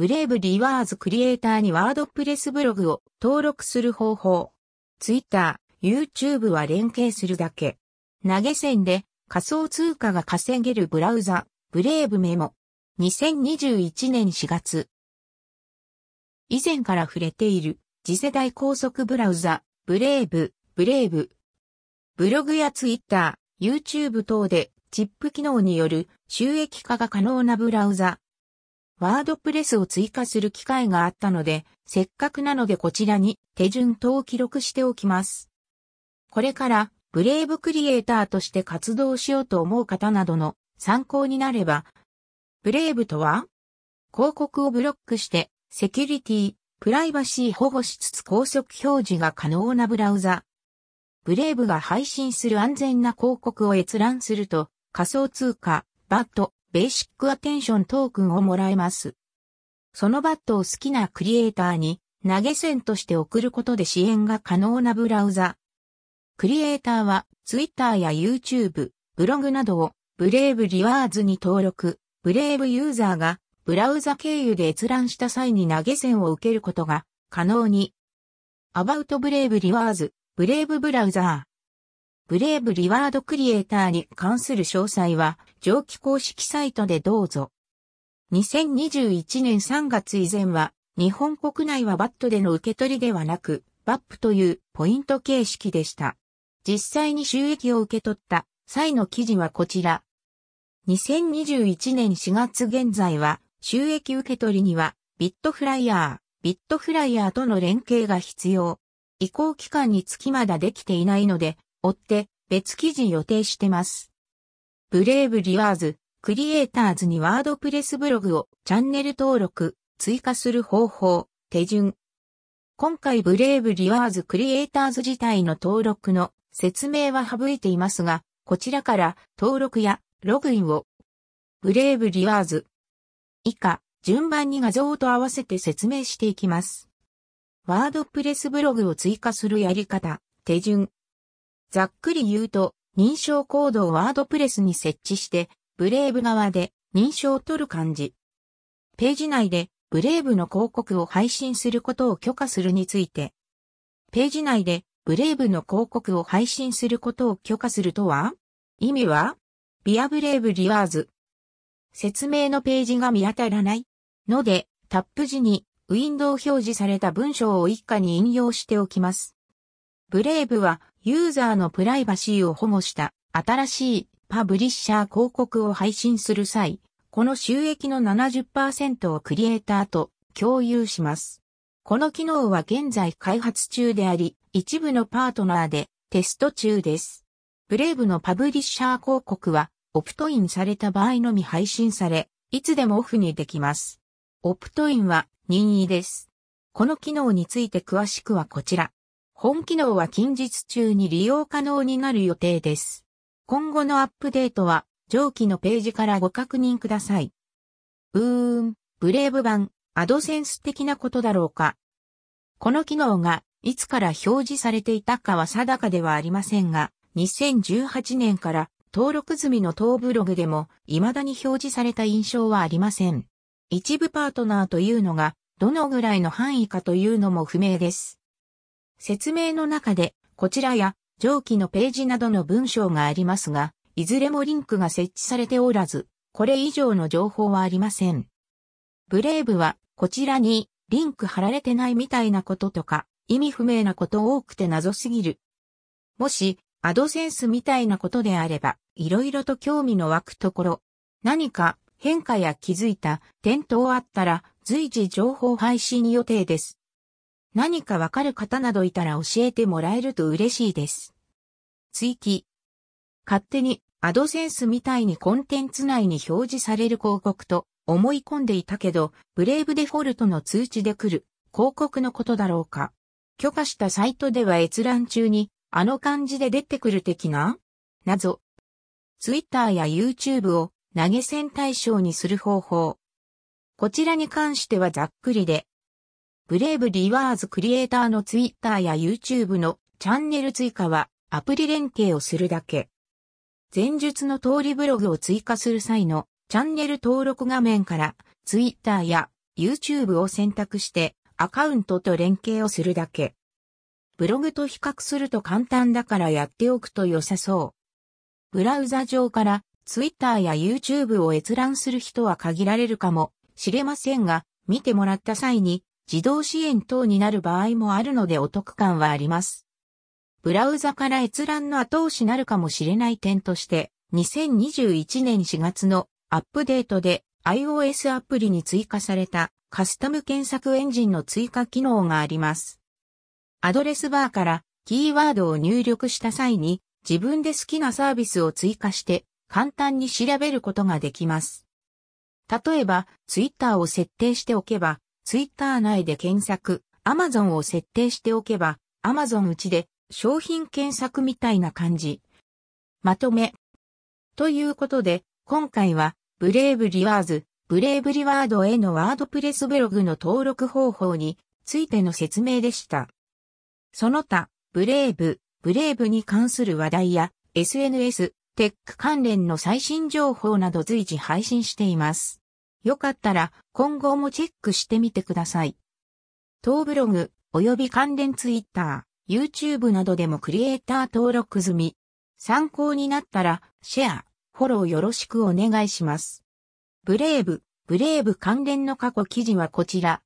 ブレイブリワーズクリエイターにワードプレスブログを登録する方法。Twitter、YouTube は連携するだけ。投げ銭で仮想通貨が稼げるブラウザ、ブレイブメモ。2021年4月。以前から触れている次世代高速ブラウザ、ブレイブ、ブレイブ。ブログや Twitter、YouTube 等でチップ機能による収益化が可能なブラウザ、ワードプレスを追加する機会があったので、せっかくなのでこちらに手順等を記録しておきます。これからブレイブクリエイターとして活動しようと思う方などの参考になれば、ブレイブとは広告をブロックしてセキュリティ、プライバシー保護しつつ高速表示が可能なブラウザ。ブレイブが配信する安全な広告を閲覧すると仮想通貨、バット、ベーシックアテンショントークンをもらえます。その BAT を好きなクリエイターに投げ銭として送ることで支援が可能なブラウザ。クリエイターは Twitter や YouTube、ブログなどを Brave Rewards に登録、ブレイブユーザーがブラウザ経由で閲覧した際に投げ銭を受けることが可能に。About Brave Rewards、Brave Browser。ブレイブリワードクリエイターに関する詳細は、上記公式サイトでどうぞ。2021年3月以前は、日本国内はバットでの受け取りではなく、バップというポイント形式でした。実際に収益を受け取った際の記事はこちら。2021年4月現在は、収益受け取りには、ビットフライヤー、ビットフライヤーとの連携が必要。移行期間につきまだできていないので、追って別記事予定してます。ブレイブリワーズ、クリエイターズにワードプレスブログをチャンネル登録、追加する方法、手順。今回ブレイブリワーズクリエイターズ自体の登録の説明は省いていますが、こちらから登録やログインをブレイブリワーズ以下順番に画像と合わせて説明していきます。ワードプレスブログを追加するやり方、手順、ざっくり言うと、認証コードをワードプレスに設置して、ブレイブ側で認証を取る感じ。ページ内でブレイブの広告を配信することを許可するについて。ページ内でブレイブの広告を配信することを許可するとは？意味は？ビアブレイブリワーズ。説明のページが見当たらないので、タップ時にウィンドウ表示された文章を一家に引用しておきます。ブレイブはユーザーのプライバシーを保護した新しいパブリッシャー広告を配信する際、この収益の70%をクリエイターと共有します。この機能は現在開発中であり、一部のパートナーでテスト中です。ブレイブのパブリッシャー広告は、オプトインされた場合のみ配信され、いつでもオフにできます。オプトインは任意です。この機能について詳しくはこちら。本機能は近日中に利用可能になる予定です。今後のアップデートは上記のページからご確認ください。うーん、ブレイブ版、アドセンス的なことだろうか。この機能がいつから表示されていたかは定かではありませんが、2018年から登録済みの当ブログでも未だに表示された印象はありません。一部パートナーというのがどのぐらいの範囲かというのも不明です。説明の中で、こちらや上記のページなどの文章がありますが、いずれもリンクが設置されておらず、これ以上の情報はありません。ブレイブは、こちらにリンク貼られてないみたいなこととか、意味不明なこと多くて謎すぎる。もし、アドセンスみたいなことであれば、いろいろと興味の湧くところ、何か変化や気づいた点等あったら随時情報配信予定です。何かわかる方などいたら教えてもらえると嬉しいです。追記。勝手にアドセンスみたいにコンテンツ内に表示される広告と思い込んでいたけど、ブレイブデフォルトの通知で来る広告のことだろうか。許可したサイトでは閲覧中にあの感じで出てくる的な？謎。ツイッターや YouTube を投げ銭対象にする方法。こちらに関してはざっくりでブレイブリワーズクリエイターの Twitter や YouTube のチャンネル追加はアプリ連携をするだけ。前述の通りブログを追加する際のチャンネル登録画面から Twitter や YouTube を選択してアカウントと連携をするだけ。ブログと比較すると簡単だからやっておくと良さそう。ブラウザ上から Twitter や YouTube を閲覧する人は限られるかもしれませんが、見てもらった際に自動支援等になる場合もあるのでお得感はあります。ブラウザから閲覧の後押しなるかもしれない点として、2021年4月のアップデートで iOS アプリに追加されたカスタム検索エンジンの追加機能があります。アドレスバーからキーワードを入力した際に自分で好きなサービスを追加して簡単に調べることができます。例えば、ツイッターを設定しておけば、ツイッター内で検索、アマゾンを設定しておけば、アマゾンうちで商品検索みたいな感じ。まとめ。ということで、今回は、ブレイブリワーズ、ブレイブリワードへのワードプレスブログの登録方法についての説明でした。その他、ブレイブ、ブレイブに関する話題や SNS、テック関連の最新情報など随時配信しています。よかったら今後もチェックしてみてください。当ブログ及び関連ツイッター、YouTube などでもクリエイター登録済み。参考になったらシェア、フォローよろしくお願いします。ブレイブ、ブレイブ関連の過去記事はこちら。